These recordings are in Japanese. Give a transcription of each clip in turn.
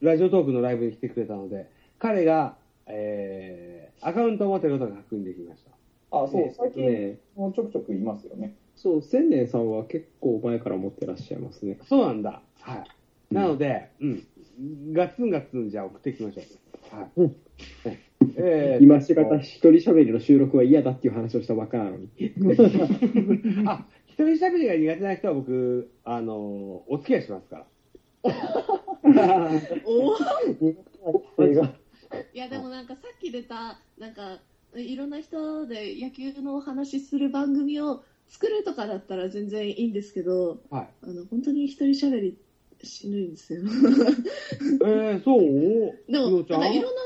ラジオトークのライブに来てくれたので、彼が、えー、アカウントを持っていることが確認できました。あ、そう、え最近ね、もうちょくちょくいますよね。そう、千年さんは結構前から持ってらっしゃいますね。そうなんだ。はい。なので、うん。ガッツンガッツンじゃあ送っていきましょう。はい。うんえー今しがた一人喋りの収録は嫌だっていう話をしたばっかなのに。あ、一人喋りが苦手な人は僕、あのお付き合いしますから。おいやでもなんかさっき出たなんかいろんな人で野球のお話しする番組を作るとかだったら全然いいんですけどはい。あの本当に一人喋りしないんですよ。えー、そう？でもなんかいろんな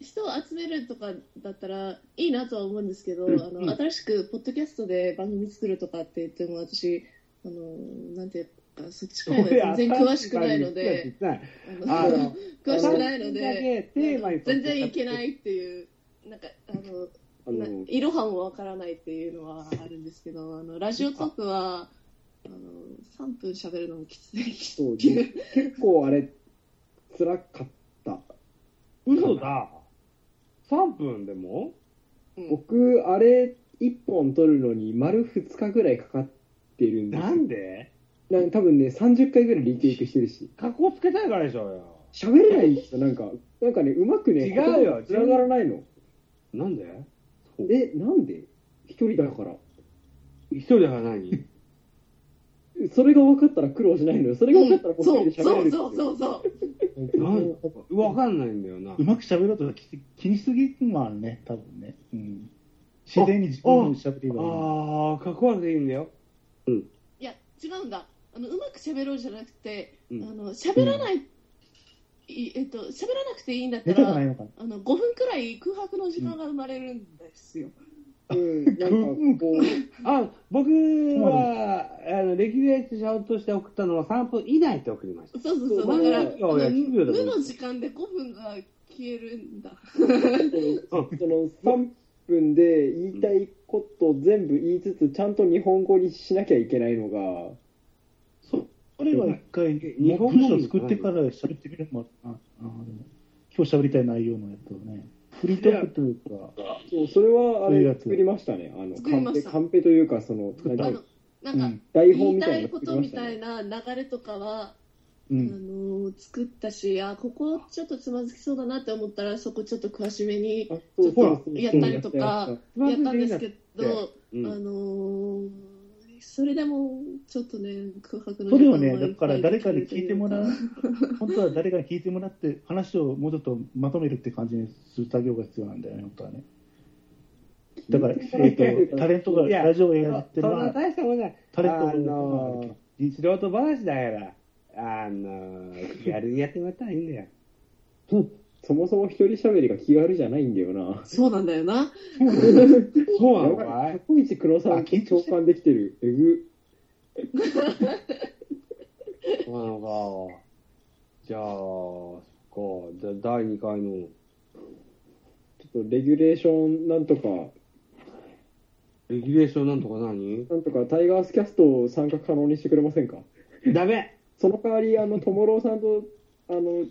人を集めるとかだったらいいなとは思うんですけど、うんあのうん新しくポッドキャストで番組作るとかって言っても私あのなんてそっちからは全然詳しくないので。ああのの、詳しくないので、テーマに沿って全然いけないっていう、なんか、あの、あなの、いろはもわからないっていうのはあるんですけど、あの、ラジオトークは、あの、3分喋るのもきつい。そう結構あれ、辛かった。嘘だ。3分でも？うん僕、あれ、1本撮るのに丸2日ぐらいかかってるんですよなんで？な多分ね、30回ぐらいリテイクしてるし。格好つけたいからでしょうよ。喋れないんですよ、なんか。なんかね、うまくね、違うよつながらないの。なんで？え、なんで？一人だから。一人だから何？それが分かったら苦労しないのよ。それが分かったらもうそう、一人で喋れるそう、そう、そう、そう。なん？わかんないんだよなう。まく喋ろうと気気にしすぎもあるね、多分ね。うん。自然に自分の喋りがいい。ああ、かっこ悪くていいんだよ。いや、違うんだ。あの、うまく喋ろうじゃなくて、うんあの、喋らない、いえっと、喋らなくていいんだったら。あの、5分くらい空白の時間が生まれるんですよ。うん、なんかこう、あ、僕は、あの、レギュレーションとして送ったのは3分以内って送りました。そうそうそう。だから、あいやいや10秒の、の時間で5分が消えるんだ。その3分で言いたいこと全部言いつつ、ちゃんと日本語にしなきゃいけないのが、それは一回、日本語文章作ってから喋ってみるのもあるな。あでも今日喋りたい内容のやつをね。フリートークというか、そうそれはあれ作りましたね。あの、カンペ、カンペというか、その、作ったあ何の、なんか、うん台言いた本みたいなことみたたいね。な流れとかは、あうん。の作ったし、あ、ここちょっとつまずきそうだなって思ったら、そこちょっと詳しめにやったりとかやったやっやったんですけど、うんあのーそれでもちょっとね、空白のそれをね、だから誰かに聞いてもらう 本当は誰かに聞いてもらって、話をもうちょっとまとめるって感じにする作業が必要なんだよね、本当はね。だから、えー、とタレントがいやラジオをやってるそんな大したもんじゃない。タレントあのがー、素人話だから、あのー、気軽にやってもらったらいいんだよ。そもそも一人喋りが気軽じゃないんだよな。そうなんだよな。そうな。のかい過去一黒さんと共感できてる。えぐ。そうなのか。じゃあ、そっか。じゃあ、第2回の、ちょっとレギュレーションなんとか、レギュレーションなんとか何？なんとかタイガースキャストを参加可能にしてくれませんか？ダメその代わり、あの、トモローさんと、あの、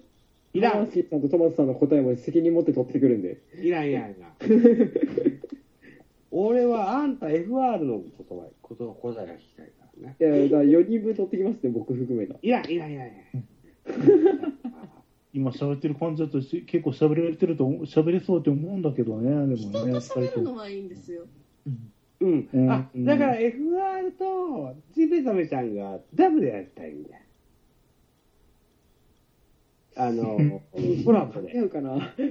いらんシーさんとトマトさんの答えも責任持って取ってくるんで。いらんいらんいらん。俺はあんた FR の言葉、こと答えが聞きたいからね。いや、だから4人分取ってきますね、僕含めた。いらんいらんいらんいらん。今喋ってる感じだとし結構喋れてると喋れそうって思うんだけどね、でもね、人と喋るのはいいんですよ。うん。うんあ、だから FR とジペザメちゃんがダブでやりたいんだよ。あの、コラボで。合うかなう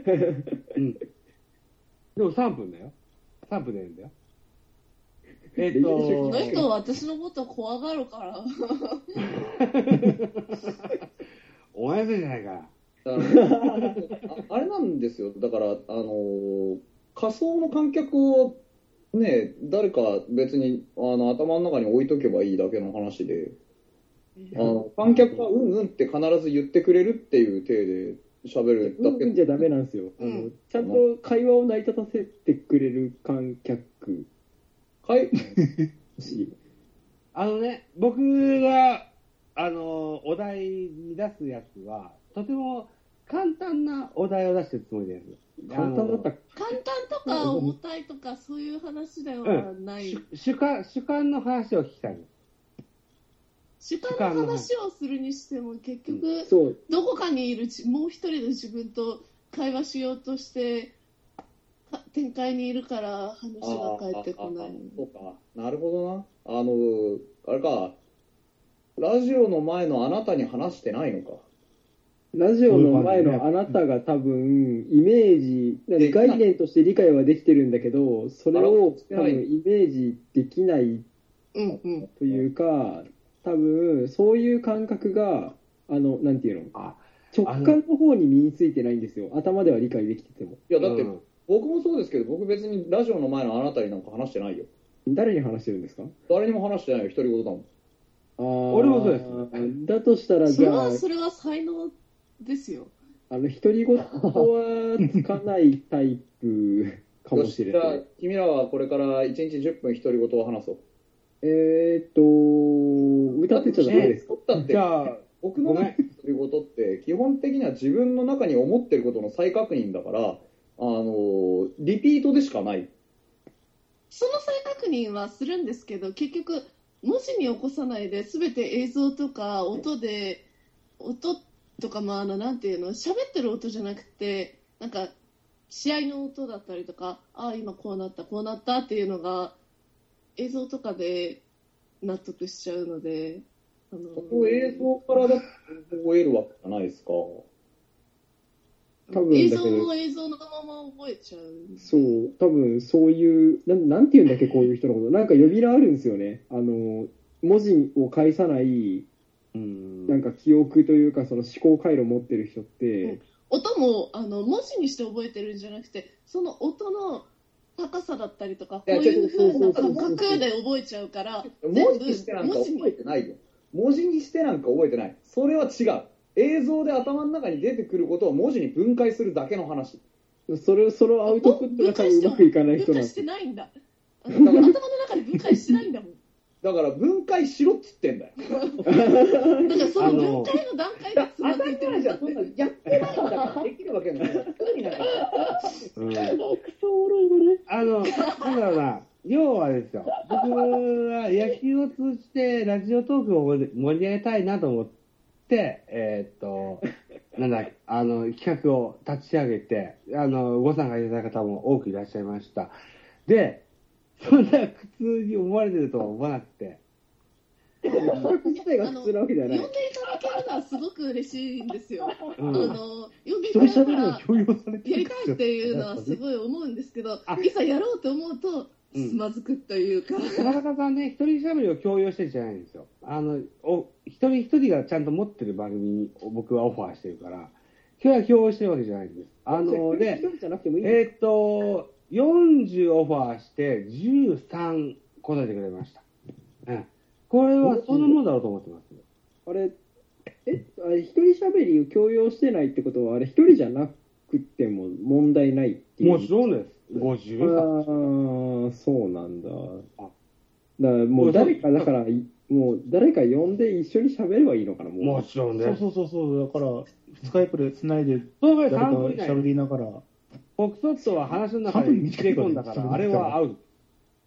ん。でも3分だよ。3分でやるんだよ。えっと、この人は私のこと怖がるから。お前そうじゃないか。ああれなんですよ、だから、あのー仮想の観客をね、誰か別にあの頭の中に置いとけばいいだけの話で、あの観客がうんうんって必ず言ってくれるっていう体で喋るだけうんじゃダメなんですよ。あのうんちゃんと会話を成り立たせてくれる観客かい欲しい。あのね、僕が、あの、お題に出すやつは、とても簡単なお題を出してるつもりです。簡単だった簡単とか重たいとかそういう話ではない。主主観主観の話を聞きたいの。主観の話をするにしても結局、そう、どこかにいるじもう一人の自分と会話しようとしてか展開にいるから話が返ってこないそうか。なるほどな。あの、あれか。ラジオの前のあなたに話してないのか。ラジオの前のあなたが多分、イメージ、概念として理解はできてるんだけど、それを多分イメージできないうんうん。というか、多分、そういう感覚が、あの、なんていうの、あ直感の方に身についてないんですよ。頭では理解できてても。いや、だって、うん僕もそうですけど、僕別にラジオの前のあなたになんか話してないよ。誰に話してるんですか？誰にも話してないよ、独り言だもん。あー俺もそうですだとしたら、それじゃあは、、それは才能ですよ。あの、独り言はつかないタイプかもしれない よじゃあ。君らはこれから1日10分独り言を話そう。えーっと、歌ってちゃダメですか？だってじ、ゃあ、僕のごめん。独り言って、基本的には自分の中に思ってることの再確認だから、あの、リピートでしかない。その再確認はするんですけど、結局、文字に起こさないで、すべて映像とか音で、音とか、まあ、あの、なんていうの、喋ってる音じゃなくて、なんか、試合の音だったりとか、ああ、今こうなった、こうなったっていうのが、映像とかで納得しちゃうので、あのその映像からだって覚えるわけじゃないですか。多分映像を映像のまま覚えちゃう。そう、多分そういう、なんなんて言うんだっけ、こういう人のこと。なんか呼び名あるんですよね。あの、文字を返さない、うんなんか記憶というか、その思考回路を持ってる人って、音もあの文字にして覚えてるんじゃなくてその音の高さだったりとかこういう風なそうそうそうそう感覚で覚えちゃうから文字にしてなんか覚えてないよ。文字にしてなんか覚えてない。それは違う。映像で頭の中に出てくることを文字に分解するだけの話。それ、そのアウトプットが多分うまくいかない人分解してないんだ頭の中で分解してないんだもんだから分解しろっつってんだよ。だからその分解の段階でつまずいてるんだ前じゃん。そんなやってないんだからできるわけない。になんかうん。あの、だろうな、要はですよ、僕は野球を通じてラジオトークを盛り上げたいなと思って、えーっと、なんだ、あの、企画を立ち上げて、あの、ご参加いただいた方も多くいらっしゃいました。で、そんな苦痛に思われてるとは思わなくて、企画自体が普通なわけではない呼ん。でいただけるのはすごく嬉しいんですよ、うん。あの呼んでい一ただいたらやりたいっていうのはすごい思うんですけど、あ。いざやろうと思うと、うん。つまずくというか、田中さんね、一人喋りを強要してるんじゃないんですよ。あの、お一人一人がちゃんと持ってる番組に僕はオファーしてるから、今日は強要してるわけじゃないんです。あの、で、えーっと、40オファーして13答えてくれました。うん。これはそのものだろうと思ってます。あれ、え、あれ、一人喋りを強要してないってことは、あれ、一人じゃなくても問題ないっていう。もちろんです。53。ああ、そうなんだ。あだからもう誰か、だから、いもう誰か呼んで一緒に喋ればいいのかな、もう。もちろんです。そうそうそうそう、だから、スカイプで繋いで、誰か3分以内喋りながら、フォックソットは話の中で切れ込んだから、あれは合う。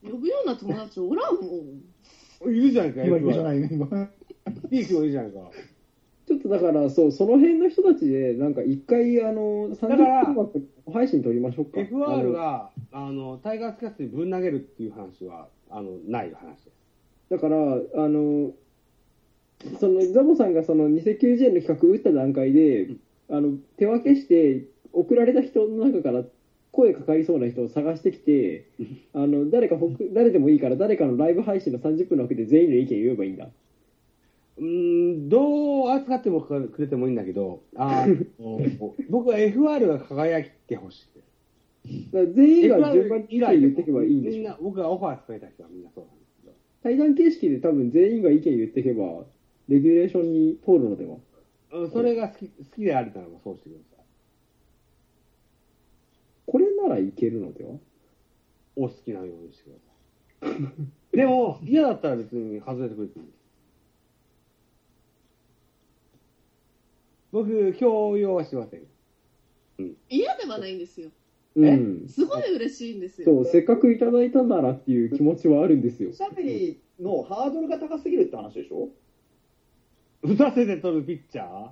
呼ぶような友達おらんもん。いるじゃないか、今、今じゃ F1 ないね、今。いい人いるじゃないか。ちょっとだから、そう、その辺の人たちで、なんか一回、あの、30から配信撮りましょうか。FR が、あの、タイガースキャストにぶん投げるっていう話は、あの、ない話です。だから、あの、そのザボさんがその2090円の企画打った段階で、あの手分けして、送られた人の中から声かかりそうな人を探してきて、あの誰かほく誰でもいいから、誰かのライブ配信の30分の枠で全員の意見言えばいいんだ。うーん、どう扱ってもくれてもいいんだけど、あの 僕は FR が輝いてほしい。だから全員が順番に以来言っていけばいいんでしょ。みんな、僕がオファーかけた人はみんなそうなんですけど。対談形式で多分全員が意見言っていけば、レギュレーションに通るのでは。うんそれが好き好きであるならばそうしてください。これならいけるのでは？お好きなようにしてください。でも、嫌だったら別に外れてくれていい。僕、強要はしません。嫌ではないんですよ。うん。すごい嬉しいんですよ。そう、せっかくいただいたならっていう気持ちはあるんですよ。しゃべりのハードルが高すぎるって話でしょ？打たせて取るピッチャー？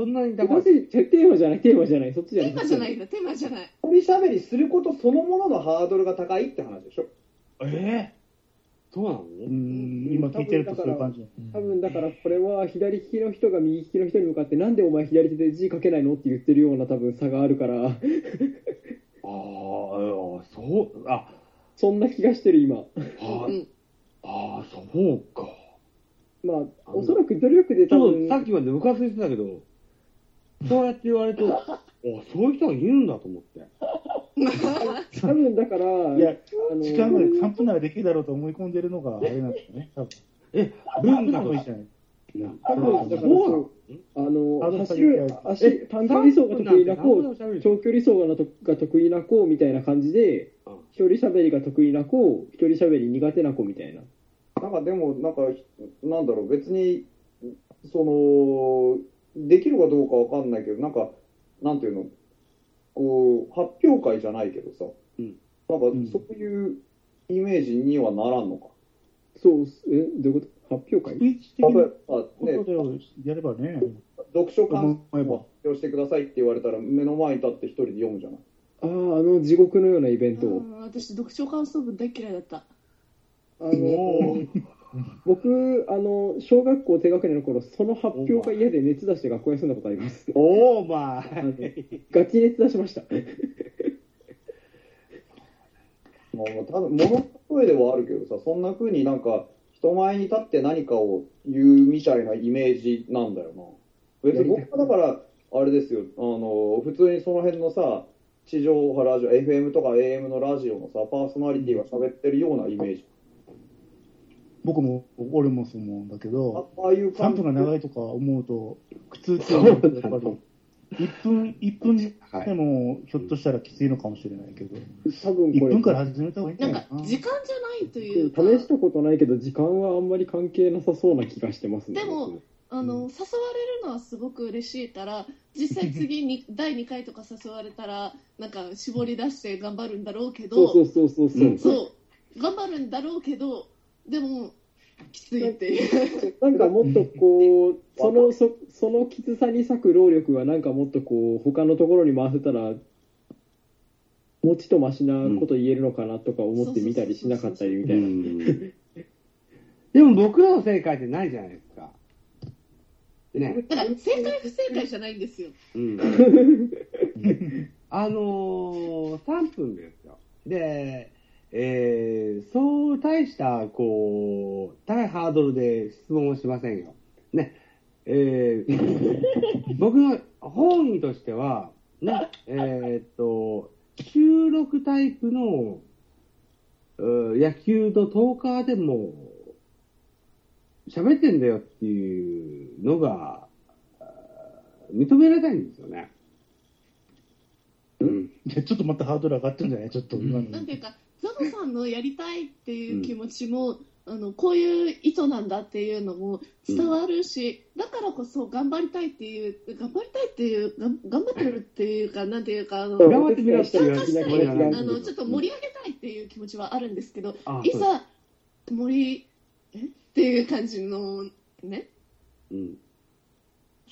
そんなに高いマジテーマじゃない、テーマじゃない、そっちじゃない。テーマじゃないんだ、テーマじゃない。一人しゃべりすることそのもののハードルが高いって話でしょええそうなの？うん、今聞いてるとそういう感じ。多分だからこれは左利きの人が右利きの人に向かってなんでお前左手で字書けないのって言ってるような多分差があるからああ、そう、あ、そんな気がしてる今あうんああ、そうか。まあおそらく努力でちょっと多分さっきまでムカついてたけど、そうやって言われると、あそういう人がいるんだと思って。多分だからいや、あの時間が3分ならできるだろうと思い込んでるのがあれなんですよね、多分。え、文化として。いいじゃない。多分だからあの走るえ足短距離走が得意な子長距離走がが得意な子みたいな感じでうん。一人喋りが得意な子一人喋り苦手な子みたいな。なんかでも、なんか、なんだろう、別に、その、できるかどうかわかんないけど、なんか、なんていうの、こう、発表会じゃないけどさ、うん。なんかん。そういうイメージにはならんのか？そうえどういうこと？発表会？スピーチ的なばこね、とでやればね、読書感想を発表してくださいって言われたら、目の前に立って一人で読むじゃない？あああの地獄のようなイベントを。うん私、読書感想文大嫌いだった。あの僕あの小学校低学年の頃その発表が嫌で熱出して学校休んだことありますおー、まあ。ガチ熱出しましたもう多分物の声ではあるけどさ、そんな風になんか、人前に立って何かを言うみたいなイメージなんだよな。別に僕はだから、あれですよ、あの、普通にその辺のさ、地上波ラジオ、FM とか AM のラジオのさ、パーソナリティが喋ってるようなイメージ。僕も、俺もそう思うんだけあど、ああいう3感じ。分が長いとか思うと、苦痛っていうのはやっぱり、1分、一分でも、ひょっとしたらきついのかもしれないけど、1多分これ。分から始めた方がいいんじなんかゃないかな。、時間じゃないというか、試したことないけど時間はあんまり関係なさそうな気がしてますねでもあの、誘われるのはすごく嬉しいから、実際次に 第2回とか誘われたら、なんか絞り出して頑張るんだろうけど、そうそうそうそうそう、うんそう頑張るんだろうけど、でも、きついっていう。なんかもっとこうそのそそのきつさに割く労力はなんかもっとこう他のところに回せたらもちとましなこと言えるのかなとか思ってみたりしなかったりみたいな、でも僕らの正解ってないじゃないですか。ね。だから、正解不正解じゃないんですよ。うん。あのー、3分ですよ。で、えー、そう大した、こう、高いハードルで質問をしませんよ。ね。えー、僕の本意としては、ね、えーっと、収録タイプの、う野球のトーカーでも、喋ってんだよっていうのが、認められたいんですよね。うん。いやちょっとまたハードル上がってるんじゃない？ちょっと今の。なんていうか、ザボさんのやりたいっていう気持ちも、あのこういう意図なんだっていうのも伝わるし、だからこそ頑張りたいっていう、頑張りたいっていう、頑張ってるっていうか、なんていうか、あの頑張ってみろっていう参加したいあのちょっと盛り上げたいっていう気持ちはあるんですけど、あいざ盛り、え？っていう感じの、ね、うん。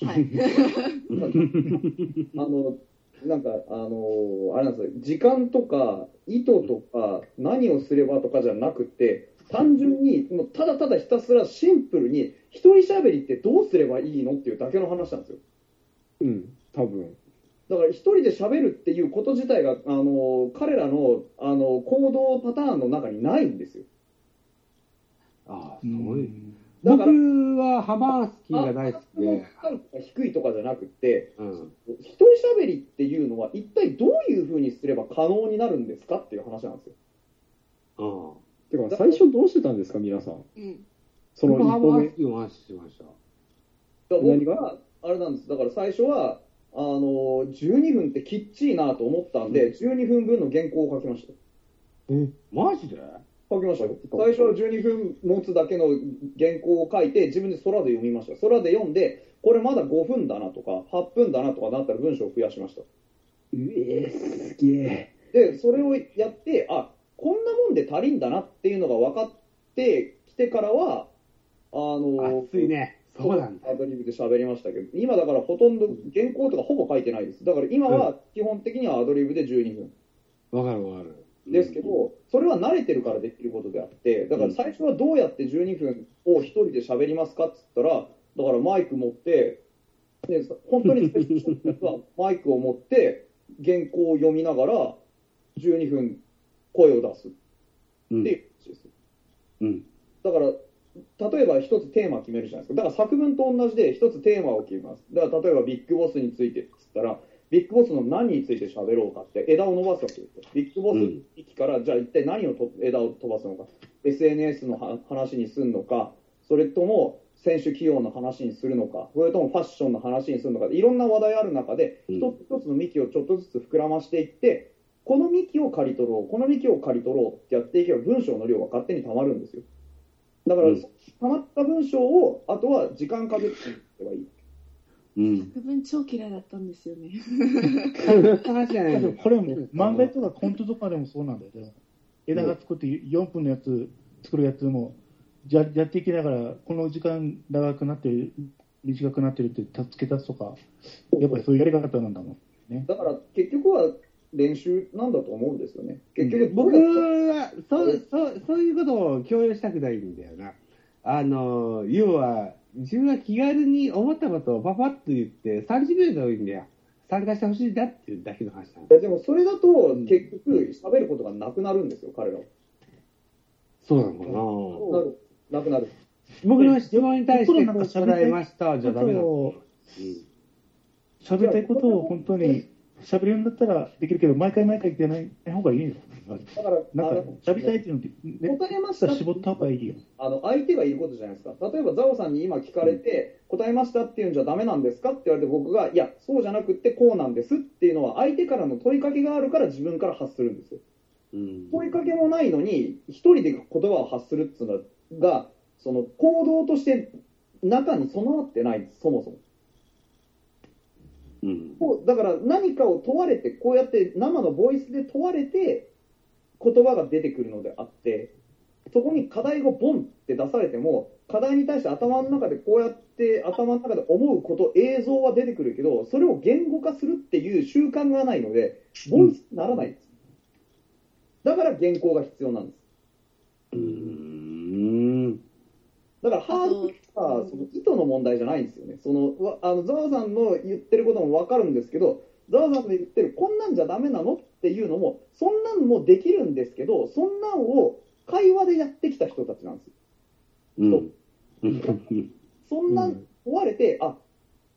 はい。あの、なんか、あの、あれなんですよ、時間とか、意図とか、何をすればとかじゃなくて、単純に、もうただただひたすらシンプルに、一人喋りってどうすればいいのっていうだけの話なんですよ。うん多分だから一人で喋るっていうこと自体が、あの、彼らの、あの、行動パターンの中にないんですよ。ああ、うそういう。んだから僕はハマースキーが大好きで、低いとかじゃなくて、うん。一人喋りっていうのは一体どういうふうにすれば可能になるんですかっていう話なんですよ。うん。てか最初どうしてたんですか皆さん？うんその僕ハマー一歩目スキーの話しました。だから何が僕は、あれなんです。だから最初は、あの、12分ってきっちりなと思ったんで、12分分の原稿を書きました。え、マジで？書きましたよ。最初は12分持つだけの原稿を書いて、自分で空で読みました。空で読んで、これまだ5分だなとか、8分だなとかなったら文章を増やしました。うえー、すげえ。で、それをやって、あ、こんなもんで足りんだなっていうのが分かってきてからは、あの、熱いね。そうなんだ。アドリブで喋りましたけど、今だからほとんど原稿とかほぼ書いてないです。だから今は基本的にはアドリブで12分。わかるわかる。ですけど、それは慣れてるからできることであって、だから最初はどうやって12分を一人で喋りますかっつったら、だからマイク持って、ね、本当にマイクを持って、原稿を読みながら、12分声を出すっうんていう話です。うん。だから、例えば一つテーマ決めるじゃないですか。だから作文と同じで一つテーマを決めます。だから例えばビッグボスについてっつったら、ビッグボスの何について喋ろうかって枝を伸ばすわけですよ。ビッグボス域から、じゃあ一体何をと枝を飛ばすのか。SNS のは話にするのか、それとも選手起用の話にするのか、それともファッションの話にするのか、いろんな話題ある中で、うん一つ一つの幹をちょっとずつ膨らましていって、この幹を刈り取ろう、この幹を刈り取ろうってやっていけば文章の量は勝手に溜まるんですよ。だから、うん溜まった文章を、あとは時間かけていけばいい。うん。作文超嫌いだったんですよね。これも漫画とかコントとかでもそうなんだよ。でも枝が作って4分のやつ作るやつもややっていきながらこの時間長くなってる短くなってるって付け出すとかやっぱりそういうやり方なんだもんね。だから結局は練習なんだと思うんですよね。結局、僕はそうそうそういうことを強要したくないんだよな。あの要は自分が気軽に思ったことをパパッと言って30秒で多いんだよ。参加してほしいんだっていうだけの話なんだ。いやでもそれだと結局喋ることがなくなるんですよ、彼らは。そうなのかな。なるなくなる。僕の質問に対してこう答えましたじゃダメなの。こうんと喋りたいことを本当に喋るんだったらできるけど毎回毎回言ってない方がいいよ。だから、なんかあの喋りたいっていうのってね答えました絞った方がいいよ。あの相手がいることじゃないですか。例えば、ザオさんに今聞かれて、答えましたっていうんじゃダメなんですかって言われて、僕が、いや、そうじゃなくってこうなんですっていうのは、相手からの問いかけがあるから自分から発するんですよ。うん問いかけもないのに、一人で言葉を発するっていうのが、その行動として中に備わってないんです、そもそも。うんこうだから何かを問われて、こうやって生のボイスで問われて、言葉が出てくるのであって、そこに課題がボンって出されても、課題に対して頭の中でこうやって頭の中で思うこと、映像は出てくるけど、それを言語化するっていう習慣がないので、ボイスにならないんです。だから原稿が必要なんです。うーんだからハードルはその意図の問題じゃないんですよね。そのわあのザワさんの言ってることも分かるんですけど、ザワさんの言ってるこんなんじゃダメなのっていうのも、そんなんもできるんですけど、そんなんを会話でやってきた人たちなんですよ。うんうん そんなん問われて、あ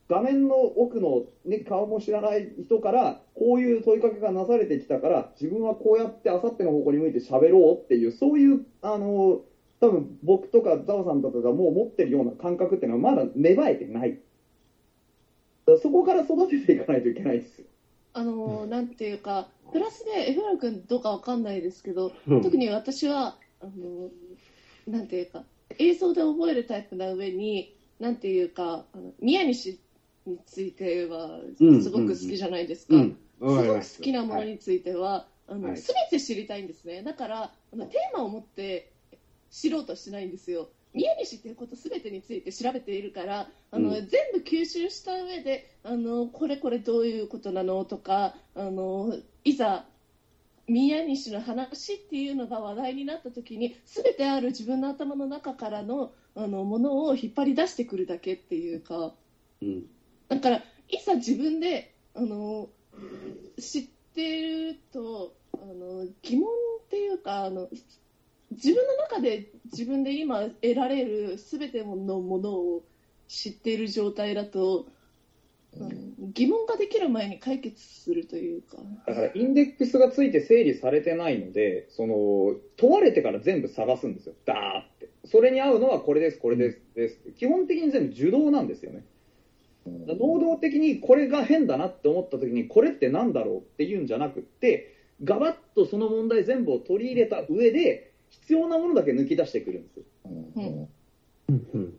画面の奥の、ね、顔も知らない人から、こういう問いかけがなされてきたから、自分はこうやってあさっての方向に向いて喋ろうっていう、そういう、あの、多分僕とかザオさんとかがもう持ってるような感覚っていうのはまだ芽生えてない。そこから育てていかないといけないですよ。あのなんていうか、プラスで、エフラ君どうかわかんないですけど、うん特に私は、あのなんていうか、映像で覚えるタイプな上に、なんていうか、あの宮西についてはうんすごく好きじゃないですか。うんすごく好きなものについては、あのはい全て知りたいんですね。だから、あのテーマを持って知ろうとしないんですよ。宮西っていうこと全てについて調べているから、あの、うん。全部吸収した上で、あの、これこれどういうことなのとか、あの、いざ、宮西の話っていうのが話題になった時に、全てある自分の頭の中からの、あの、ものを引っ張り出してくるだけっていうか、うん。だから、いざ自分で、あの、知ってると、あの、疑問っていうか、あの、自分の中で自分で今得られる全てのものを知っている状態だと、うん疑問ができる前に解決するというか。だからインデックスがついて整理されてないので、その問われてから全部探すんですよ、ダーって。それに合うのはこれです、これです、ですって基本的に全部受動なんですよね。能動的にこれが変だなって思った時に、これってなんだろうっていうんじゃなくって、ガバッとその問題全部を取り入れた上で、必要なものだけ抜き出してくるんですよ。うんうん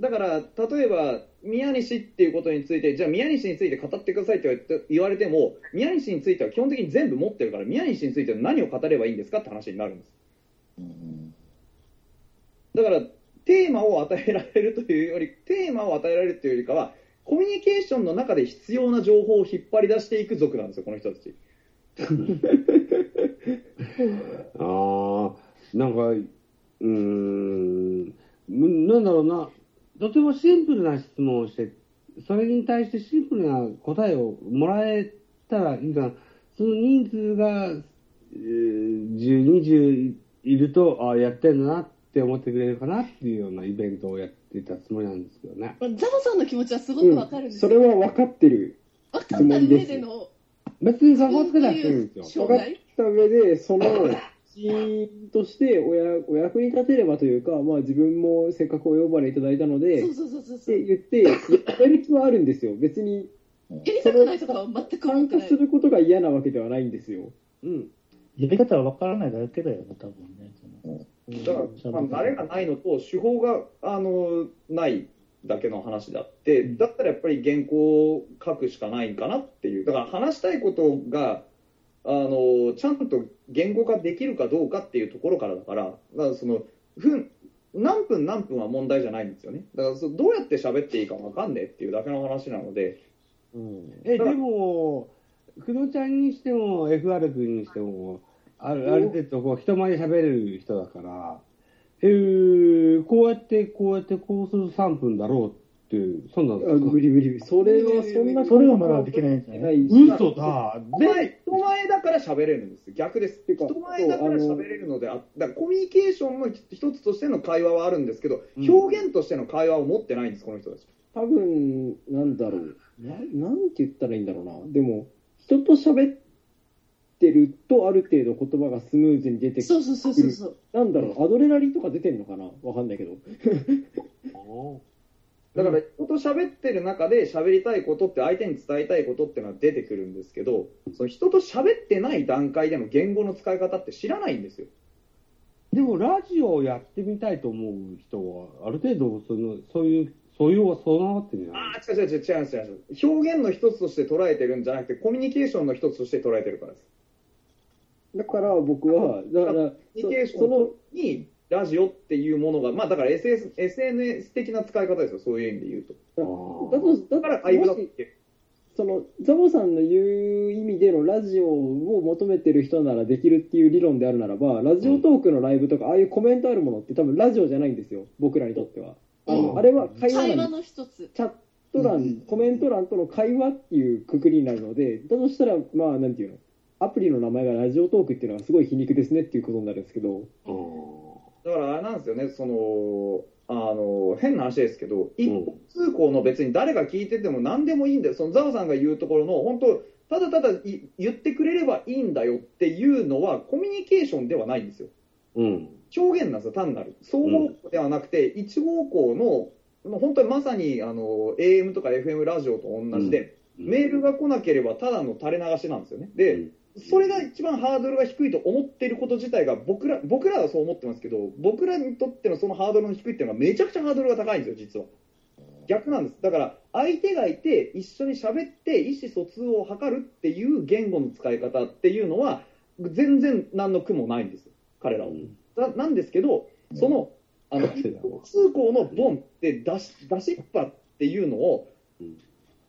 だから、例えば、宮西っていうことについて、じゃあ宮西について語ってくださいって言われても、宮西については基本的に全部持ってるから、宮西については何を語ればいいんですかって話になるんです。だから、テーマを与えられるというより、テーマを与えられるというよりかは、コミュニケーションの中で必要な情報を引っ張り出していく族なんですよ、この人たち。ああ、なんか、うーん、むなんだろうな、とてもシンプルな質問をして、それに対してシンプルな答えをもらえたらいいかな。その人数が、えー10、20いると、ああ、やってんだなって思ってくれるかなっていうようなイベントをやってたつもりなんですけどね。ザボさんの気持ちはすごくわかるんですそよ。れは分かってる。分かった上での、別にかこつけなくていいんですよ。分かった上で、その 一員としておやお役に立てればというか、まあ自分もせっかくお呼ばれいただいたので、そうっそうそうそうそう。て言って、やる気はあるんですよ。別にやりたくないとかは全く参加す。ることが嫌なわけではないんですよ。うん。やり方は分からないだけだよね、多分ね。そのだから、まあ、慣れがないのと、手法があのないだけの話であって、うんだったらやっぱり原稿を書くしかないかなっていう、だから話したいことが、あのちゃんと言語化できるかどうかっていうところからだから、だからその分何分何分は問題じゃないんですよね。だからそどうやって喋っていいか分かんねえっていうだけの話なので、え、でも、工藤ちゃんにしても、FR 君にしても、あるある程度こう人前で喋れる人だから、えー、こうやって、こうやって、こうする3分だろうって、そんなんですあか無理無理。それはそんなそれはまだできないんじゃない？ないし嘘だ。人前人前だから喋れるんです逆ですてか人前だから喋れるのであだからコミュニケーションの一つとしての会話はあるんですけど、うん表現としての会話を持ってないんですこの人たち多分、なんだろう。ななんて言ったらいいんだろうな。でも、人と喋ってると、ある程度言葉がスムーズに出てくそうそうそうそうそう。なんだろう、アドレナリンとか出てんのかな？わかんないけど。だから人と喋ってる中で喋りたいことって相手に伝えたいことっていうのは出てくるんですけどその人と喋ってない段階での言語の使い方って知らないんですよ。でも、ラジオをやってみたいと思う人は、ある程度、その、そういう、素養は備わってるんじゃないああ違う違う違う違う違う。表現の一つとして捉えてるんじゃなくてコミュニケーションの一つとして捉えてるからです。だから僕は、だから、コミュニケーシそそのョンにラジオっていうものが、まあだから SS SNS 的な使い方ですよ、そういう意味で言うと。だと、だだからとライブだってそのザボさんの言う意味でのラジオを求めてる人ならできるっていう理論であるならば、ラジオトークのライブとか、ああいうコメントあるものって多分ラジオじゃないんですよ、僕らにとっては。あの、うんあれは会話。の一つ。チャット欄、コメント欄との会話っていうくくりになるので、だとしたら、まあ、なんていうの、アプリの名前がラジオトークっていうのはすごい皮肉ですねっていうことになるんですけど、だからあれなんですよね、その、あの、変な話ですけど、一方通行の別に誰が聞いてても何でもいいんだよ。そのザオさんが言うところの、本当ただただい言ってくれればいいんだよっていうのはコミュニケーションではないんですよ。うん。表現なんですよ、単なる。双方向ではなくて、一方向の、本当にまさにあの AM とか FM ラジオと同じで、メールが来なければただの垂れ流しなんですよね。で、それが一番ハードルが低いと思ってること自体が僕ら、僕らはそう思ってますけど、僕らにとってのそのハードルの低いっていうのはめちゃくちゃハードルが高いんですよ、実は。逆なんです。だから、相手がいて、一緒に喋って、意思疎通を図るっていう言語の使い方っていうのは、全然何の苦もないんですよ、彼らは。ななんですけど、その、あの、一方通行のボンって出し、出しっぱっていうのをうん、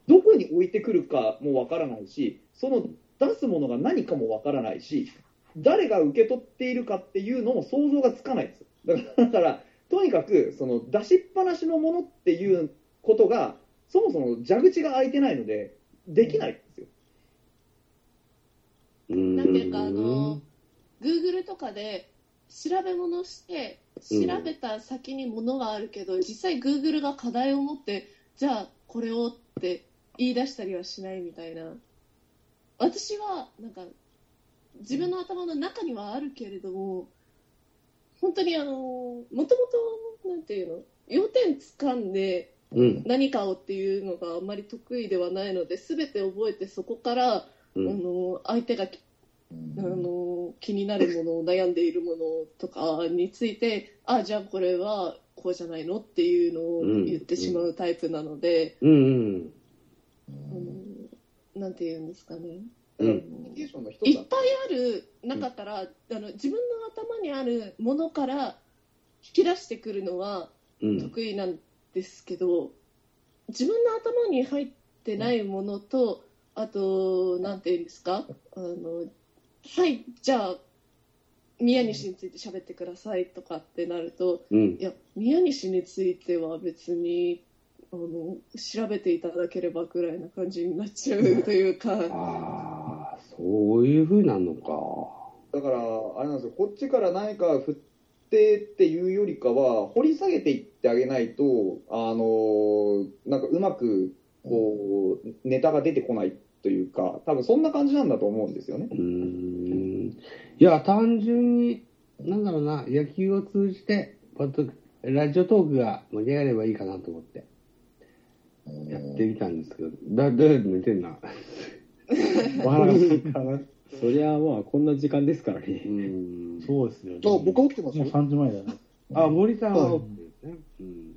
どこに置いてくるかもわからないし、その出すものが何かもわからないし、誰が受け取っているかっていうのも想像がつかないんですよ。だから、だからとにかく、その出しっぱなしのものっていうことが、そもそも蛇口が開いてないので、できないんですよ。うんなんていうか、あの、Google とかで調べ物して、調べた先に物があるけど、実際 Google が課題を持って、じゃあこれをって言い出したりはしないみたいな。私は、なんか、自分の頭の中にはあるけれども、本当にあの、もともと、なんていうの、要点掴んでうん。何かをっていうのがあんまり得意ではないので、すべて覚えてそこから、うんあの相手がきあの気になるもの悩んでいるものとかについてあじゃあこれはこうじゃないのっていうのを言ってしまうタイプなので、うんうん。なんて言うんですかね、うん。いっぱいある中から、あの自分の頭にあるものから引き出してくるのはうん。得意なんですけど、自分の頭に入ってないものと、あと、なんて言うんですか、あのはい、じゃあ、宮西について喋ってくださいとかってなると、うん。い。や、宮西については別に、あの調べていただければぐらいな感じになっちゃうというか、ああ、そういう風になるのか。だから、あれなんですよ、こっちから何か振ってっていうよりかは、掘り下げていってあげないと、あのなんかうまくこうネタが出てこないというか、多分そんな感じなんだと思うんですよねう。ーん。いや、単純に、なんだろうな、野球を通じて、ラジオトークが盛り上がればいいかなと思って、やってみたんですけど、だ、どうやって見てんな。お花が咲いたな。そりゃまあ、こんな時間ですからうね。ん。そうですよね。あ、僕は起きてます？もうよ。3時前だね。あ、森さん。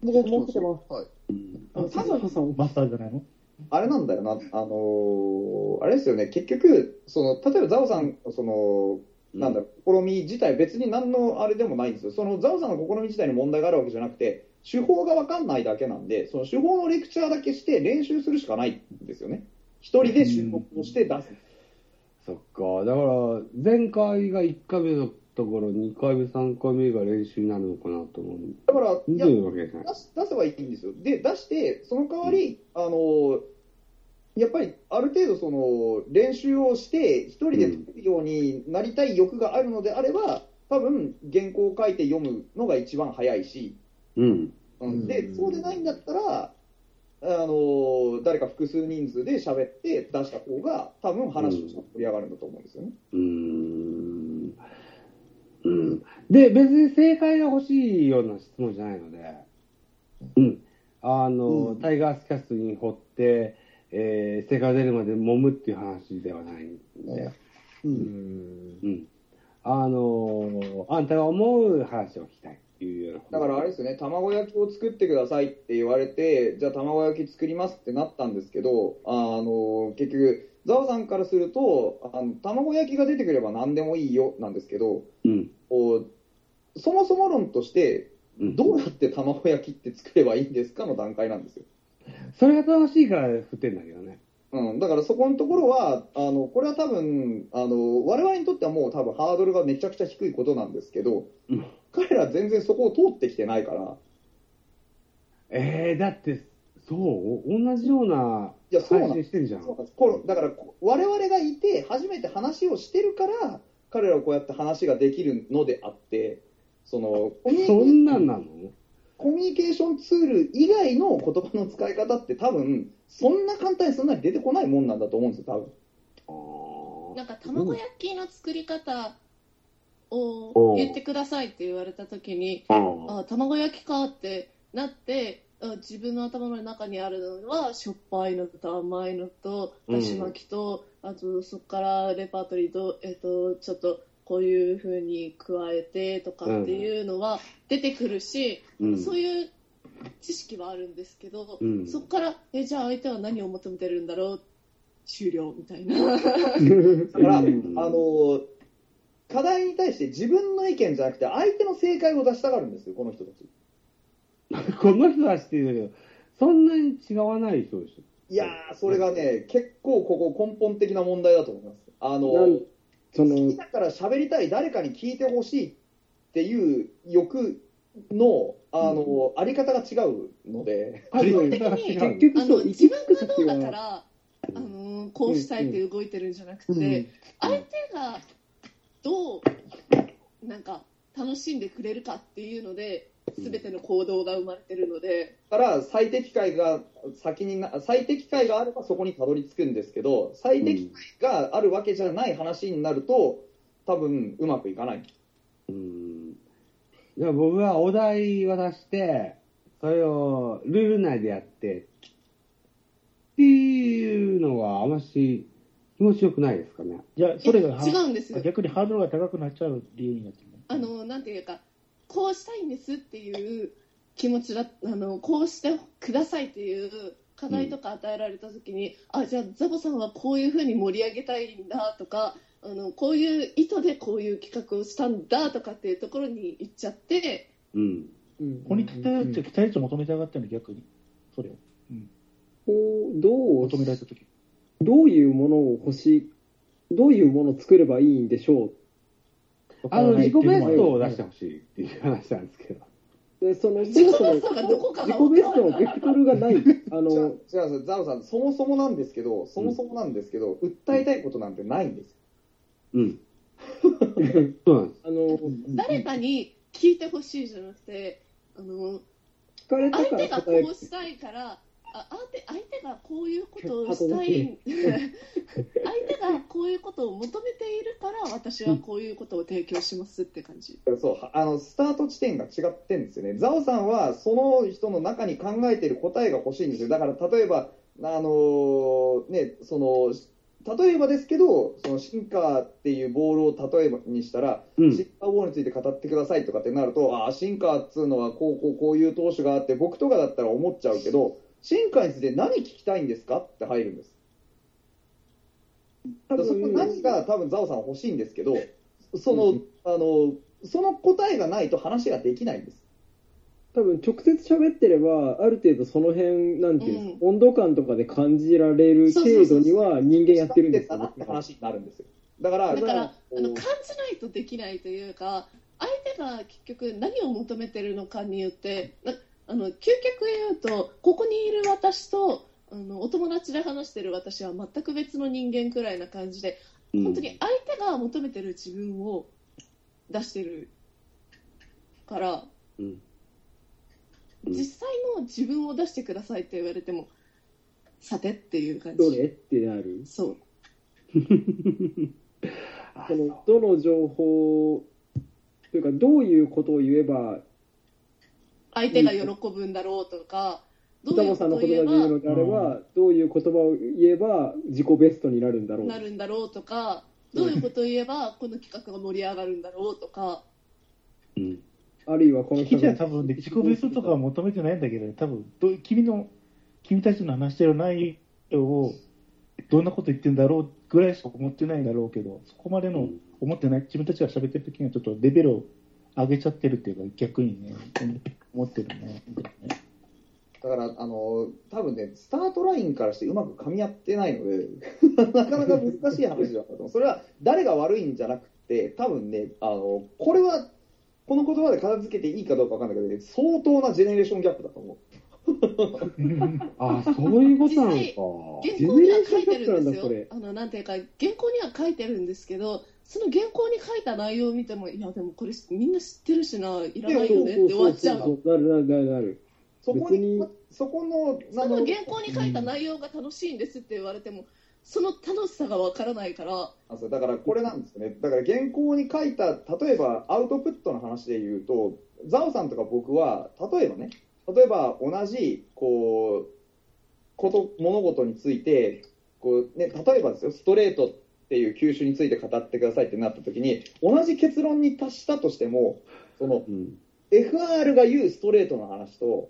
僕は起きてます。はい。あ、佐々さん、マスターじゃないの？あれなんだよな、あのーあれですよね、結局、その例えばザオさん、そのなんだろう、試み自体、別に何のあれでもないんですよ、そのザオさんの試み自体に問題があるわけじゃなくて、手法が分かんないだけなんで、その手法のレクチャーだけして練習するしかないんですよね、一人で収録をして出す。そっか。だから、前回が1回目のところ、2回目、3回目が練習になるのかなと思う。だから、いや出す出せばいいんですよ。で、出して、その代わり、あの、やっぱりある程度その練習をして、一人で作るようになりたい欲があるのであれば、多分原稿を書いて読むのが一番早いし、うん。うんで、そうでないんだったら、あの誰か複数人数で喋って出した方が、多分話として盛り上がるんだと思うんですよね。うーん。うん。で、別に正解が欲しいような質問じゃないので、うん。あの、うんタイガースキャストに掘って、えー、正解が出るまで揉むっていう話ではないんで、うん。うん。あの、あんたが思う話を聞きたいい。だからあれですよね、卵焼きを作ってくださいって言われて、じゃあ卵焼き作りますってなったんですけど、あの結局、ザワさんからするとあの、卵焼きが出てくれば何でもいいよなんですけど、うん。こうそもそも論として、うんどうやって卵焼きって作ればいいんですかの段階なんですよ。それが楽しいから振ってんだけどね。うん、だからそこのところは、あのこれは多分あの、我々にとってはもう多分ハードルがめちゃくちゃ低いことなんですけど、うん彼ら全然そこを通ってきてないから、えー、だって、そう？同じようないやそうなん配信してんじゃん。そうなんです。このだからこ我々がいて初めて話をしてるから彼らはこうやって話ができるのであってそのコミュニそんなんなの？コミュニケーションツール以外の言葉の使い方って多分そんな簡単にそんなに出てこないもんなんだと思うんですよ多分。なんか卵焼きの作り方を言ってくださいって言われた時に、あ卵焼きかってなってあ自分の頭の中にあるのはしょっぱいのと甘いのとうん。だし巻きと、あとそこからレパートリーと、えっとちょっとこういうふうに加えてとかっていうのは出てくるし、うん。そういう知識はあるんですけど、うん。そこからえじゃあ相手は何を求めてるんだろう？終了みたいな。だから、うん。あの課題に対して自分の意見じゃなくて相手の正解を出したがるんですよこの人たち。この人は知ってるけど、そんなに違わない人でしょ。いやーそれがね結構ここ根本的な問題だと思います。あのそ好のきだから喋りたい、誰かに聞いてほしいっていう欲の、あの、あり方が違うので、結局そうあの自分がどうだから、あのこうしたいって動いてるんじゃなくて、うん。相手がどうなんか楽しんでくれるかっていうので全ての行動が生まれてるので、だから最適解が先にな、最適解があればそこにたどり着くんですけど、最適解があるわけじゃない話になると、多分うまくいかない。うん。じゃあ僕はお題渡して、それをルール内でやって、っていうのはあまし気持ちよくないですかね。いや、それが違うんですよ。逆にハードルが高くなっちゃう理由になってるね。あの、なんていうか、こうしたいんですっていう気持ちだ、あの、こうしてくださいっていう課題とか与えられたときに、あ、じゃあザボさんはこういうふうに盛り上げたいんだとか、あの、こういう意図でこういう企画をしたんだとかっていうところに行っちゃって、うん。うんここに期待値期待値を求めたがったの逆に。それを。こうどう求められたとき。どういうものを欲しい、どういうものを作ればいいんでしょあの、自己ベストを出ししてほしいっていう話なんですけど。う。で、その、自己そもベストがどこかが自己ベストのベクトルがない。あの、じゃあ、違うんですよ。ザオさん、そもそもなんですけど、そもそもなんですけど、訴えたいことなんてないんですよ。うん。そうなんです。あの、誰かに聞いてほしいじゃなくて、あの、聞かれたから相手がこうしたいから、あ相手相手がこういうことをしたい、相手がこういうことを求めているから、私はこういうことを提供しますって感じ。そう、あの、スタート地点が違ってんですよね。ザオさんは、その人の中に考えている答えが欲しいんですよ。だから、例えば、あのね、その、例えばですけど、そのシンカーっていうボールを例えばにしたら、うんシンカーボールについて語ってくださいとかってなると、ああ、シンカーっつうのはこうこうこういう投手があって、僕とかだったら思っちゃうけど、シンカーについて何聞きたいんですか？って入るんです。多そこ分何が多分ザオさんは欲しいんですけど、その、あの、その答えがないと話ができないんです。多分直接喋ってれば、ある程度その辺、なんていうんですか、温度感とかで感じられる程度には人間やってるんですよ。だなって話になるんですよ。だから、だから、あの感じないとできないというか、相手が結局何を求めてるのかによって、なあの究極言うと、ここにいる私とあのお友達で話してる私は全く別の人間くらいな感じで、うん本当に相手が求めてる自分を出してるから、うんうん実際の自分を出してくださいって言われても、さてっていう感じ。どれ？ってなる？そう。あその、どの情報、というか、どういうことを言えば、相手が喜ぶんだろうとか、どうザいうこボさんのとを言えばうのであれば、どういう言葉を言えば自己ベストになるんだろう。なるんだろうとか、どういうことを言えばこの企画が盛り上がるんだろうとか、うん。あるいはこの君じゃ多分ね、自己ベストとかは求めてないんだけど、多分どう君の、君たちの話してる内容を、どんなこと言ってんだろうぐらいしか思ってないんだろうけど、そこまでの思ってない、自分たちが喋ってる時にはちょっとレベルを上げちゃってるっていうか、逆にね、思ってるね。だから、あの、多分ね、スタートラインからしてうまく噛み合ってないので、なかなか難しい話だったと思う。それは誰が悪いんじゃなくて、多分ね、あの、これは、この言葉で片付けていいかどうかわかんないけど、ね、相当なジェネレーションギャップだと思う。あ、そういうことなのか。原稿には書いてるんですジェネレーションギャップなんだそれよ。あの、なんていうか、原稿には書いてるんですけど、その原稿に書いた内容を見ても、いや、でもこれみんな知ってるしな、いらないよねって終わっちゃう。そうそうそうなるなるなるなる。そこにそこの、その原稿に書いた内容が楽しいんですって言われても、その楽しさがわからないから、あそうだからこれなんですよね。だから原稿に書いた、例えばアウトプットの話で言うと、ザオさんとか僕は、例えばね、例えば同じ、こう、こと、物事について、こうね、例えばですよ、ストレートっていう球種について語ってくださいってなった時に、同じ結論に達したとしても、その、うん。FR が言うストレートの話と、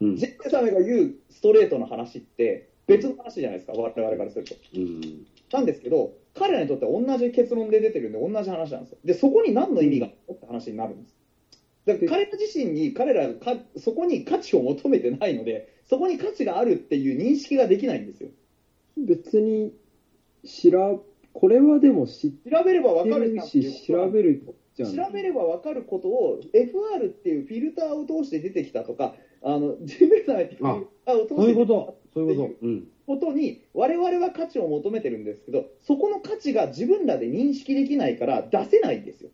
うん。ジェックサメが言うストレートの話って別の話じゃないですか、我々からすると。うん。なんですけど、彼らにとっては同じ結論で出てるんで、同じ話なんですよ。で、そこに何の意味があるのって話になるんです。だから彼ら自身に、彼らがかそこに価値を求めてないので、そこに価値があるっていう認識ができないんですよ。別に、知ら、これはでも知っ調べればて分かるるし、調べるじゃん。調べれば分かることを FR っていうフィルターを通して出てきたとか、あの、ジメサイっていうフィルターを通そういうして出てきたこと。そういうこと。うん。ことに我々は価値を求めてるんですけど、そこの価値が自分らで認識できないから出せないんですよ。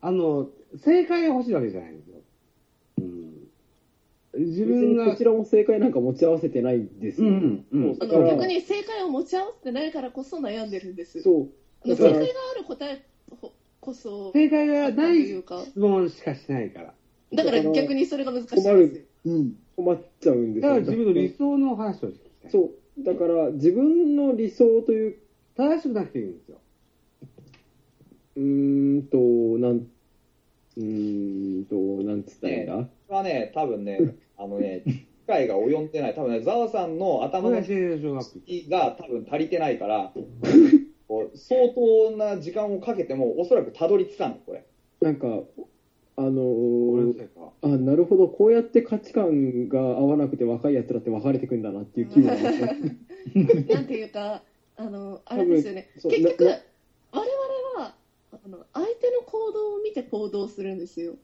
あの、正解が欲しいわけじゃないんですよ。うん。自別分がにこち、らも正解なんか持ち合わせてないんですよ。うん、うん。あだからの逆に正解を持ち合わせてないからこそ悩んでるんです。そう。正解がある答えこそ、正解がなとい質問しかしないから。だから逆にそれが難しいん困ですよる。。うん。困っちゃうんですよ。だから自分の理想の話を聞きたい。そう。だから、自分の理想という、正しくなくていいんですよ。うーんと、なん、うーんと、なんつったらいいんだ、これはね、多分ね、あのね、機会が及んでない、多分ね、ザワさんの頭のこれは小学校。が多分足りてないから、こう相当な時間をかけても、おそらくたどり着かん、これ。なんか、あのー。あ、なるほど、こうやって価値観が合わなくて若い奴らって分かれてくんだなっていう気分。なんていうか、あの、あれですよね。結局、な我々は、あの、相手の行動を見て行動するんですよ。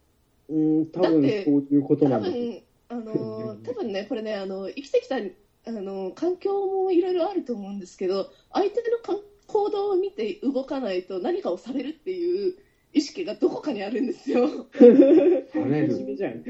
うーん、多分そういうこと多なんですよ。分、あの、多分ね、これね、あの、生きてきた、あの、環境もいろいろあると思うんですけど、相手のか行動を見て動かないと何かをされるっていう意識がどこかにあるんですよ。され真面目る。じゃん。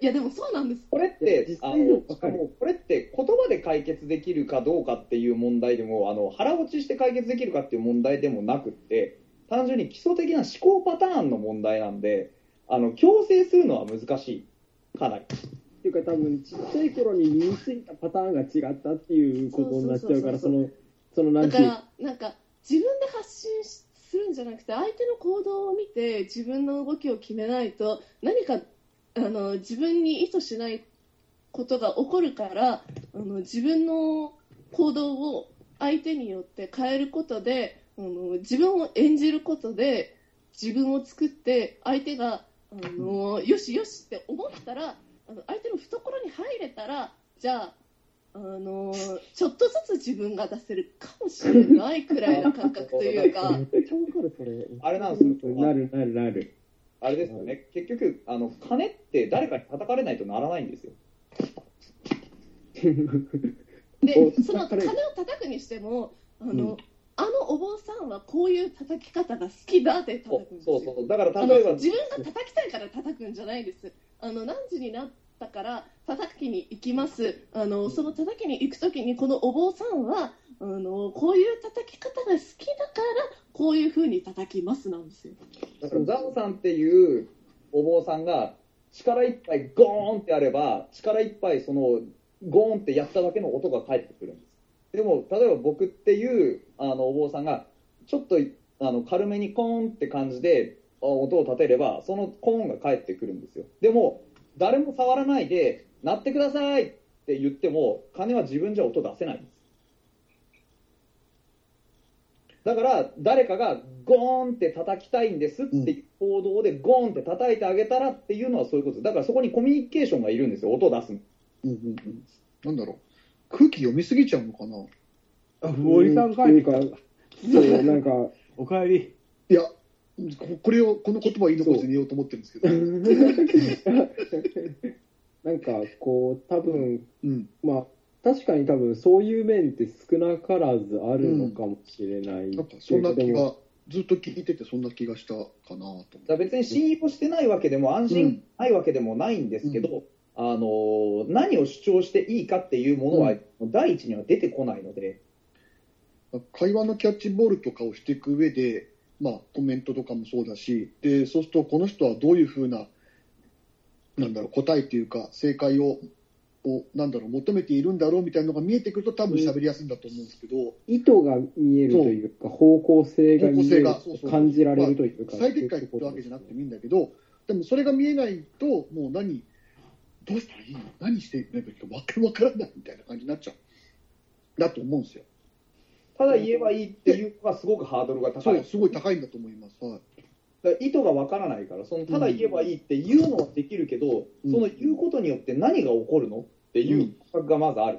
いや、でもそうなんです。これって実、あ際のの、しかもこれって言葉で解決できるかどうかっていう問題でも、あの、腹落ちして解決できるかっていう問題でもなくって、単純に基礎的な思考パターンの問題なんで、あの、強制するのは難しい。かなり。っていうか多分ちっちゃい頃に身についたパターンが違ったっていうことになっちゃうから、その、そのなんていう、だから、なんか、自分で発信しするんじゃなくて、相手の行動を見て、自分の動きを決めないと、何か、あの、自分に意図しないことが起こるから、あの、自分の行動を相手によって変えることで、あの、自分を演じることで、自分を作って、相手が、あの、よしよしって思ったら、あの相手の懐に入れたら、じゃあ、あのちょっとずつ自分が出せるかもしれないくらいの感覚というか。あれなんですよなるなるなる。あれですよね。結局、あの、金って誰かに叩かれないとならないんですよ。でおその金を叩くにしても、あの、うんあのお坊さんはこういう叩き方が好きだって叩くんですよ。そうそう。だからあ例えばの、自分が叩きたいから叩くんじゃないです。あの何時になったから叩きに行きます。あのその叩きに行くときにこのお坊さんはあのこういう叩き方が好きだからこういう風に叩きますなんですよ。だからザオさんっていうお坊さんが力いっぱいゴーンってやれば力いっぱいそのゴーンってやっただけの音が返ってくるんですでも例えば僕っていうあのお坊さんがちょっとあの軽めにコーンって感じであ音を立てればそのコーンが返ってくるんですよ。でも誰も触らないで鳴ってくださいって言っても鐘は自分じゃ音出せないんです。だから誰かがゴーンって叩きたいんですって行動でゴーンって叩いてあげたらっていうのはそういうことだからそこにコミュニケーションがいるんですよ。音を出すの。うんうんうん。なんだろう。空気読みすぎちゃうのかな。あ、森さん帰ってきた。そう、なんか、おかえり。いや、ここれを、この言葉を言い残して寝ようと思ってるんですけど。なんかこう、多分うん。まあ、確かに多分そういう面って少なからずあるのかもしれない。なんかそんな気が、ずっと聞いててそんな気がしたかなと。だ別に信用してないわけでも安心ないわけでもないんですけど、あの何を主張していいかっていうものは、第一には出てこないので、会話のキャッチボールとかをしていく上で、まあ、コメントとかもそうだし、で、そうすると、この人はどういうふうな、なんだろう、答えというか、正解を、をなんだろう、求めているんだろうみたいなのが見えてくると、多分喋りやすいんだと思うんですけど、意図が見えるというか、方向性が見える感じられるというか。最適解ってわけじゃなくてもいいんだけど、でもそれが見えないと、もう何、どうしたらいいの？何していけばいいかわかわからないみたいな感じになっちゃう。だと思うんですよ。ただ言えばいいっていうのがすごくハードルが高い。そう、すごい高いんだと思います。はい。意図がわからないから、そのただ言えばいいって言うのはできるけど、うんその言うことによって何が起こるのっていう感覚がまずある。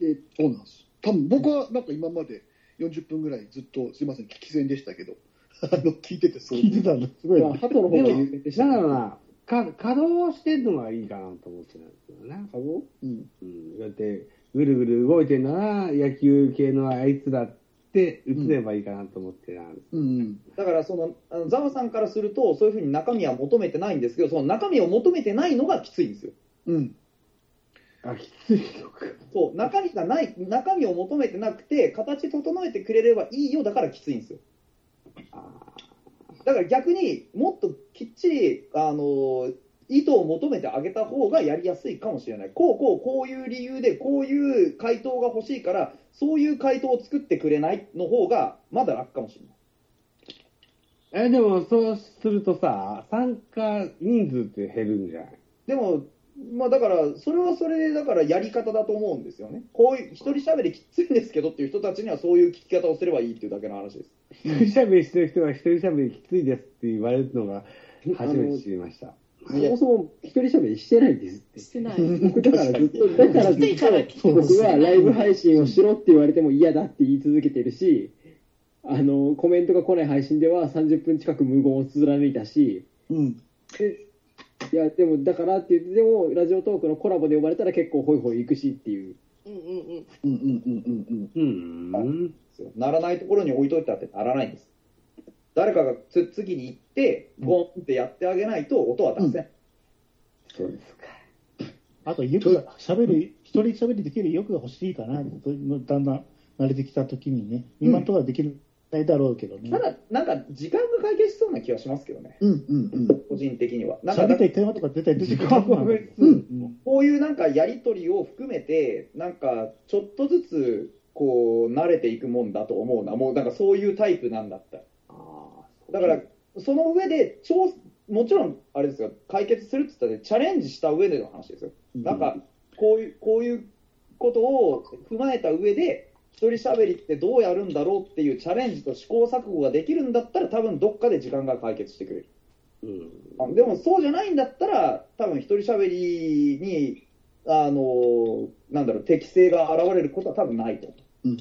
でそうなんです。多分僕はなんか今まで40分ぐらいずっと、すいません、聞き戦でしたけど、あの、聞いててそう。聞いてたんだ。すごいまあ、ね。鳩の方が優先でしたね。なんだろうな、か稼働してるのがいいかなと思ってたんですよね。稼働？うん。うん、だって、ぐるぐる動いてんなら、野球系のあいつだって映ればいいかなと思ってたんです。うんうん。だからその、あのザワさんからすると、そういうふうに中身は求めてないんですけど、その中身を求めてないのがきついんですよ。うん。あ、きついのか。そう、中身がない、中身を求めてなくて、形整えてくれればいいよだからきついんですよ。あだから逆にもっときっちり、あの意図を求めてあげた方がやりやすいかもしれない。こうこうこういう理由でこういう回答が欲しいから、そういう回答を作ってくれないの方がまだ楽かもしれない。え、でもそうするとさ、参加人数って減るんじゃない？でも、まあだから、それはそれで、だからやり方だと思うんですよね。こういう、一人喋りきついんですけどっていう人たちにはそういう聞き方をすればいいっていうだけの話です。一人喋りしてる人が一人喋りきついですって言われるのが初めて知りました。そもそも一人喋りしてないんですって。してない。僕だからずっと、だからずっと、僕はライブ配信をしろって言われても嫌だって言い続けてるし、あの、コメントが来ない配信では30分近く無言を貫いたし、うん。いや、でも、だからって言って、でも、ラジオトークのコラボで呼ばれたら結構ホイホイ行くしっていう。うんうんうん。うんうんうんうんうん。うん。ならないところに置いといたってならないんです。誰かがつ次に行って、ゴンってやってあげないと音は出せん。そうですか。あと、よく喋る、一人喋りできる欲が欲しいかな、だんだん慣れてきたときにね、今のところはできないだろうけどね。ただ、なんか時間が解決しそうな気がしますけどね、うんうんうん。個人的には。なんか喋りたいテーマとか絶対出てくるうんこういうなんかやり取りを含めて、なんかちょっとずつこう慣れていくもんだと思うな、もうなんかそういうタイプなんだった。あだから、その上で調、もちろん、あれですよ、解決するって言ったら、チャレンジした上での話ですよ。なんか、こういう、こういうことを踏まえた上で、一人喋りってどうやるんだろうっていうチャレンジと試行錯誤ができるんだったら、多分どっかで時間が解決してくれる。うん。あでもそうじゃないんだったら、多分一人喋りに、あの、なんだろう、適性が現れることは多分ないと思う。うん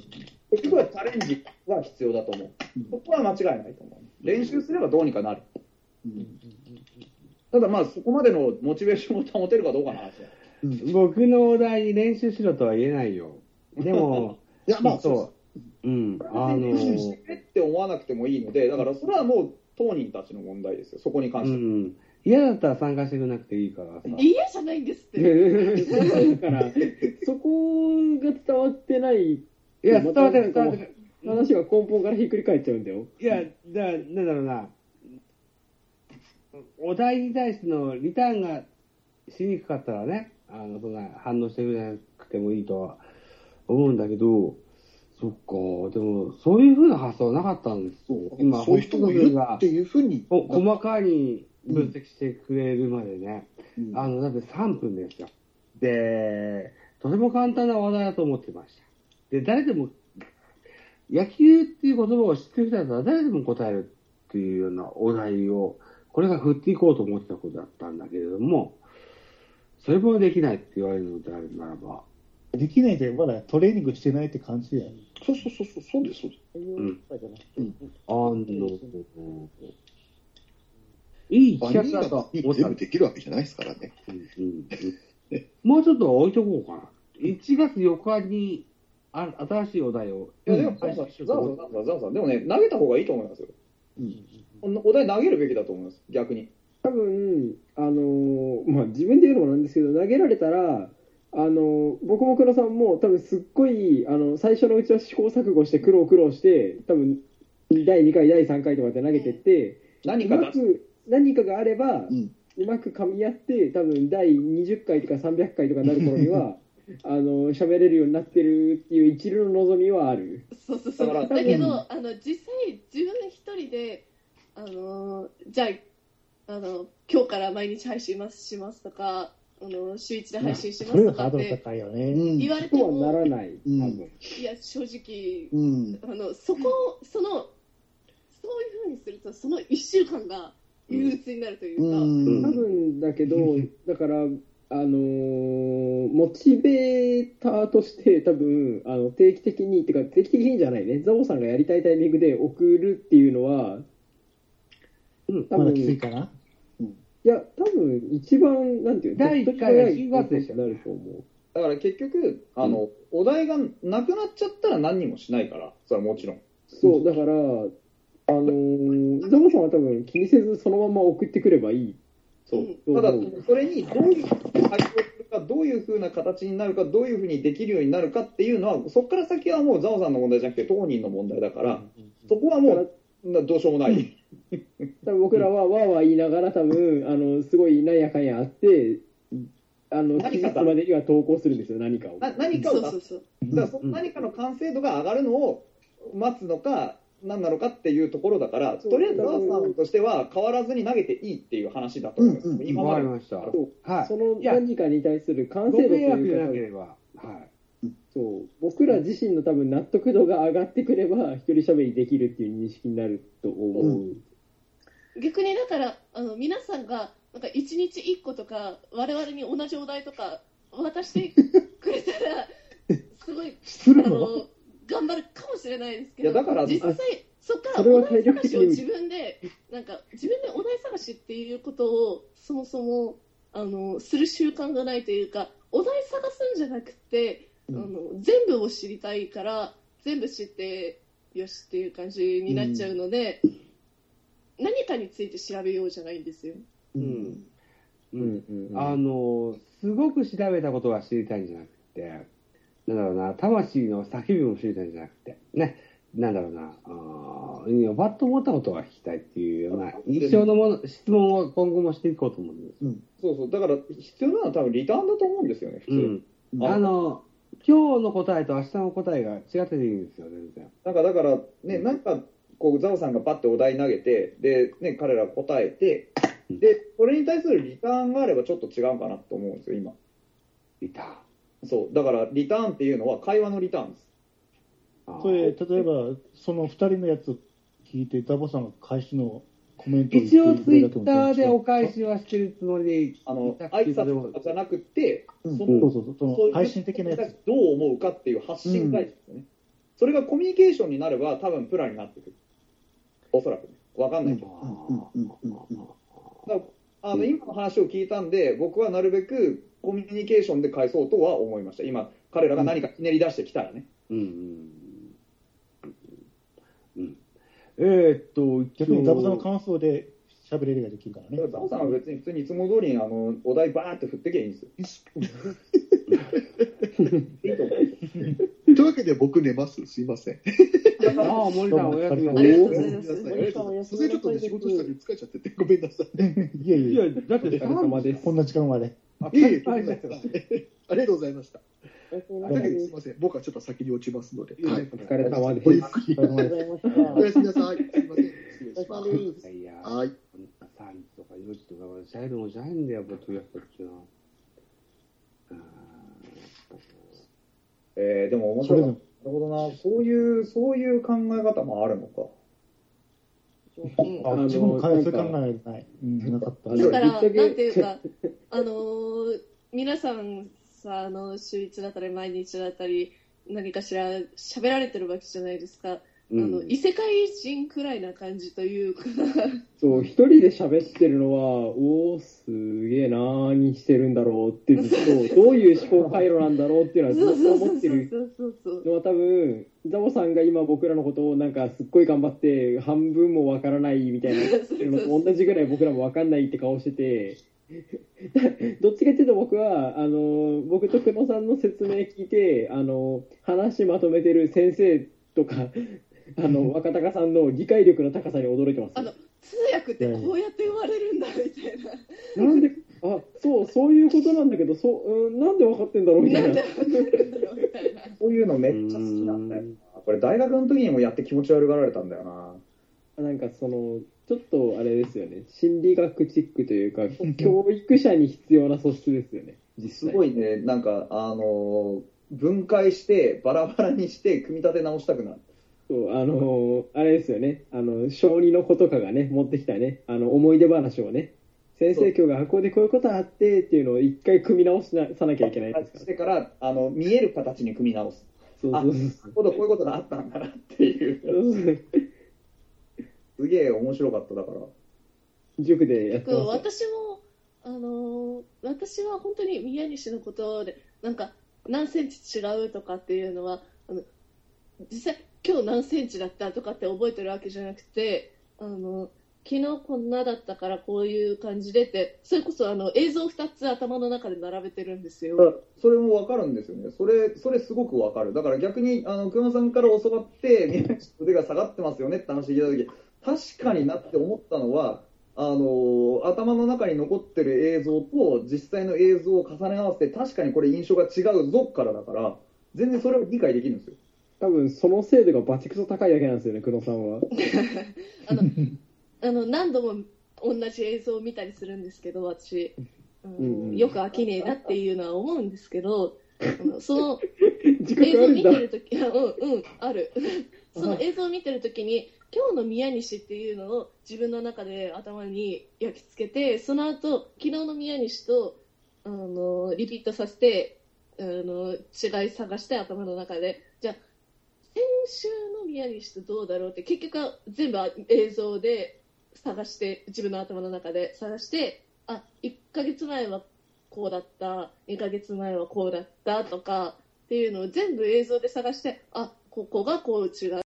結局はチャレンジは必要だと思う。そこは間違いないと思う。練習すればどうにかなる。ただまあ、そこまでのモチベーションを保てるかどうかの話だ僕のお題に練習しろとは言えないよ。でも、いや、まあ、そそう。うん。あの練習してくれって思わなくてもいいので、だからそれはもう当人たちの問題ですよ、そこに関うしては。ん。嫌だったら参加してくれなくていいからさ。嫌じゃないんですって。だから、そこが伝わってない、いや、伝わってる、伝わってる。話が根本からひっくり返っちゃうんだよ。いや、だなんだろうな。お題に対してのリターンがしにくかったらね、あの、そんな反応してくれなくてもいいとは思うんだけど、そっか、でも、そういうふうな発想はなかったんですよ。今、そういう人もいるがっていうふうに。お細かに分析してくれるまでね、うんあの、だって3分ですよ。で、とても簡単な話題だと思ってました。で、誰でも、野球っていう言葉を知ってる人だったら誰でも答えるっていうようなお題を、これが振っていこうと思ってたことだったんだけれども、それもできないって言われるのであるならば、できないで、まだトレーニングしてないって感じだよね。そうそうそうそう、そうです、そうです。うんうんあの、いい企画だと思った全部できるわけじゃないですからね。うんうんもうちょっと置いとこうかな。1月4日にあ新しいお題を。いや、でも、配ザワさん、でもね、投げた方がいいと思いますよ。お題投げるべきだと思います、逆に。多分、あのーまあ、自分で言うのもなんですけど、投げられたら、あのー僕も黒さんも多分すっごい、あの、最初のうちは試行錯誤して苦労苦労して、多分、第2回、第3回とかって投げてって、う何か出す。まく何かがあれば、うん。うまく噛み合って、多分第20回とか300回とかになる頃には、あの、喋れるようになってるっていう一流の望みはある。そうそうそう。だだけど、うんあの、実際、自分一人で、あの、じゃあ、あの、今日から毎日配信ますしますとか、あの、週一で配信しますとかって言われてとはなも、らない。うん多分。いや、正直、うん。あの、そこ、その、そういうふうにすると、その一週間が憂鬱になるというか、うん多分だけど、だから、あのーモチベーターとして、多分あの定期的に、ってか、定期的にじゃないね、ザボさんがやりたいタイミングで送るっていうのは、うん多分まだきついかな？いや、多分一番、なんていうの、第一回が10月でしたなると思う。だから結局、あの、お題がなくなっちゃったら何にもしないから、それはもちろん。そう、だから、あのーザボさんは多分気にせずそのまま送ってくればいい。そううんただうん、それにどういう対応するか、どういうふうな形になるか、どういうふうにできるようになるかっていうのは、そこから先はもうザオさんの問題じゃなくて、当人の問題だから、そこはもう、などうしようもない。だ 多分僕らはわーわー言いながら多分、あの、すごいなんやかんやあって、あの、期何か日までには投稿するんですよ、何かを。な何かを出すそうそうそう。だからその何かの完成度が上がるのを待つのか、何なのかっていうところだから、とりあえず澤さんとしては変わらずに投げていいっていう話だと思うんですよ、うんうん今まで。わかりました。そうはい。その何かに対する完ご成度というかはい。そう、僕ら自身の多分納得度が上がってくれば、一人喋りできるっていう認識になると思う。逆にだからあの皆さんがなんか1日1個とか我々に同じお題とか渡してくれたらすごいするのあの頑張るかもしれないですけどいやだから実際そこからお題探しを自分でなんか自分でお題探しっていうことをそもそもあのする習慣がないというかお題探すんじゃなくて、あの全部を知りたいから全部知ってよしっていう感じになっちゃうので、何かについて調べようじゃないんですよ。うん。ううん。んうんあの、すごく調べたことが知りたいんじゃなくて、なんだろうな、魂の叫びも知りたいんじゃなくて、ね、なんだろうな、あバッと思ったことが聞きたいっていうような印象のもの、質問を今後もしていこうと思うんです。そうそう、だから必要なのは多分リターンだと思うんですよね、普通。うん。あの、今日の答えと明日の答えが違ってていいんですよ、全然。なんかだから、ね、なんか、こう、ザオさんがパッてお題投げて、で、ね、彼ら答えて、で、それに対するリターンがあればちょっと違うかなと思うんですよ、今。いた。そう。だから、リターンっていうのは会話のリターンです。それ、例えば、その二人のやつを聞いて、ダボさんが返しのコメントを一応ツイッターでお返しはしてるつもりでいあの、た挨拶とかじゃなくて、うんそのそうそう配信的なやつ。どう思うかっていう発信会ですよね。それがコミュニケーションになれば、多分プランになってくる。おそらくね。わかんないけど。うんうんうんうんだからあの今の話を聞いたんで、僕はなるべくコミュニケーションで返そうとは思いました。今、彼らが何かひねり出してきたらね。うんうんうんえーっと、逆にダボさんの感想で喋れるができるからね。ザオさんは別に普通にいつも通りにあのお題バーって振ってけばいいんですよ。というわけで僕寝ます。すいません。ああ、森さん、おやすみなさい。ざいますありがとうございます。それちょっとね、仕事したり疲れちゃってて、ごめんなさい。いやいやいや、だって。こんな時間まで。ありがとうございました。だけどすいません。僕はちょっと先に落ちますので。はい。お疲れ様ですごゆっくり。おやすみなさい。すいません。失礼しますす。いや、はい。3時とか4時とか、シャイルもじゃないんだよ、ポッドキャストっていうのは。あえーでも面白かった。なるほどな。そういう、そういう考え方もあるのか。うんあ、自分もそういう考なんかえない。うん、なかった。だから、なんていうか、あのー皆さんさ、あの、週一だったり、毎日だったり、何かしら喋られてるわけじゃないですか。ーあの、異世界人くらいな感じというか、そう、一人で喋ってるのは、おー、すげえなーにしてるんだろうってずっと、どういう思考回路なんだろうっていうのはずっと思ってるそうそうそうのは多分、ザボさんが今僕らのことをなんかすっごい頑張って、半分もわからないみたいなのと同じぐらい僕らもわかんないって顔してて、どっちかっていうと僕は、あの、僕と久野さんの説明聞いて、あの、話まとめてる先生とか、あの、若隆さんの理解力の高さに驚いてます。あの通訳ってこうやって生まれるんだみたいな。なんで、あ、そう、そういうことなんだけど、そう、うん、なんで分かってんだろうみたいな。そういうのめっちゃ好きなんだよな。これ大学の時にもやって気持ち悪がられたんだよな。なんかその、ちょっとあれですよね、心理学チックというか、教育者に必要な素質ですよね、実す際。ごいね、なんか、あのー分解して、バラバラにして、組み立て直したくなる。そう、あのーあれですよね、あの、小児の子とかがね、持ってきたね、あの、思い出話をね、先そう生今日学校でこういうことあってっていうのを一回組み直しなさなきゃいけないですから。してから、あの、見える形に組み直す。あ、そうそうなるほど、こういうことがあったんだなっていう。そう。すげえ面白かった、だから。塾でやってそうました。私も、あのー私は本当に宮西のことで、なんか何センチ違うとかっていうのは、あの実際、今日何センチだったとかって覚えてるわけじゃなくて、あの昨日こんなだったからこういう感じでって、それこそあの映像2つ頭の中で並べてるんですよ。それもわかるんですよね。それ、それすごくわかる。だから逆に、あの、熊さんから教わって、宮内の腕が下がってますよねって話聞いたとき、確かになって思ったのは、あの頭の中に残ってる映像と実際の映像を重ね合わせて、確かにこれ印象が違うぞからだから、全然それを理解できるんですよ。多分その精度がバチクソ高いだけなんですよね、久野さんは。あの あの何度も同じ映像を見たりするんですけど、私、うんうんよく飽きねえなっていうのは思うんですけど、あの その映像を。見てるとき、あうんうん、ある。その映像を見てるときに、今日の宮西っていうのを自分の中で頭に焼き付けて、その後、昨日の宮西と、あの、リピートさせて、あの、違い探して頭の中で、じゃあ、先週の宮西とどうだろうって、結局は全部映像で探して、自分の頭の中で探して、あ、1ヶ月前はこうだった、2ヶ月前はこうだったとか、っていうのを全部映像で探して、あ、ここがこう違う。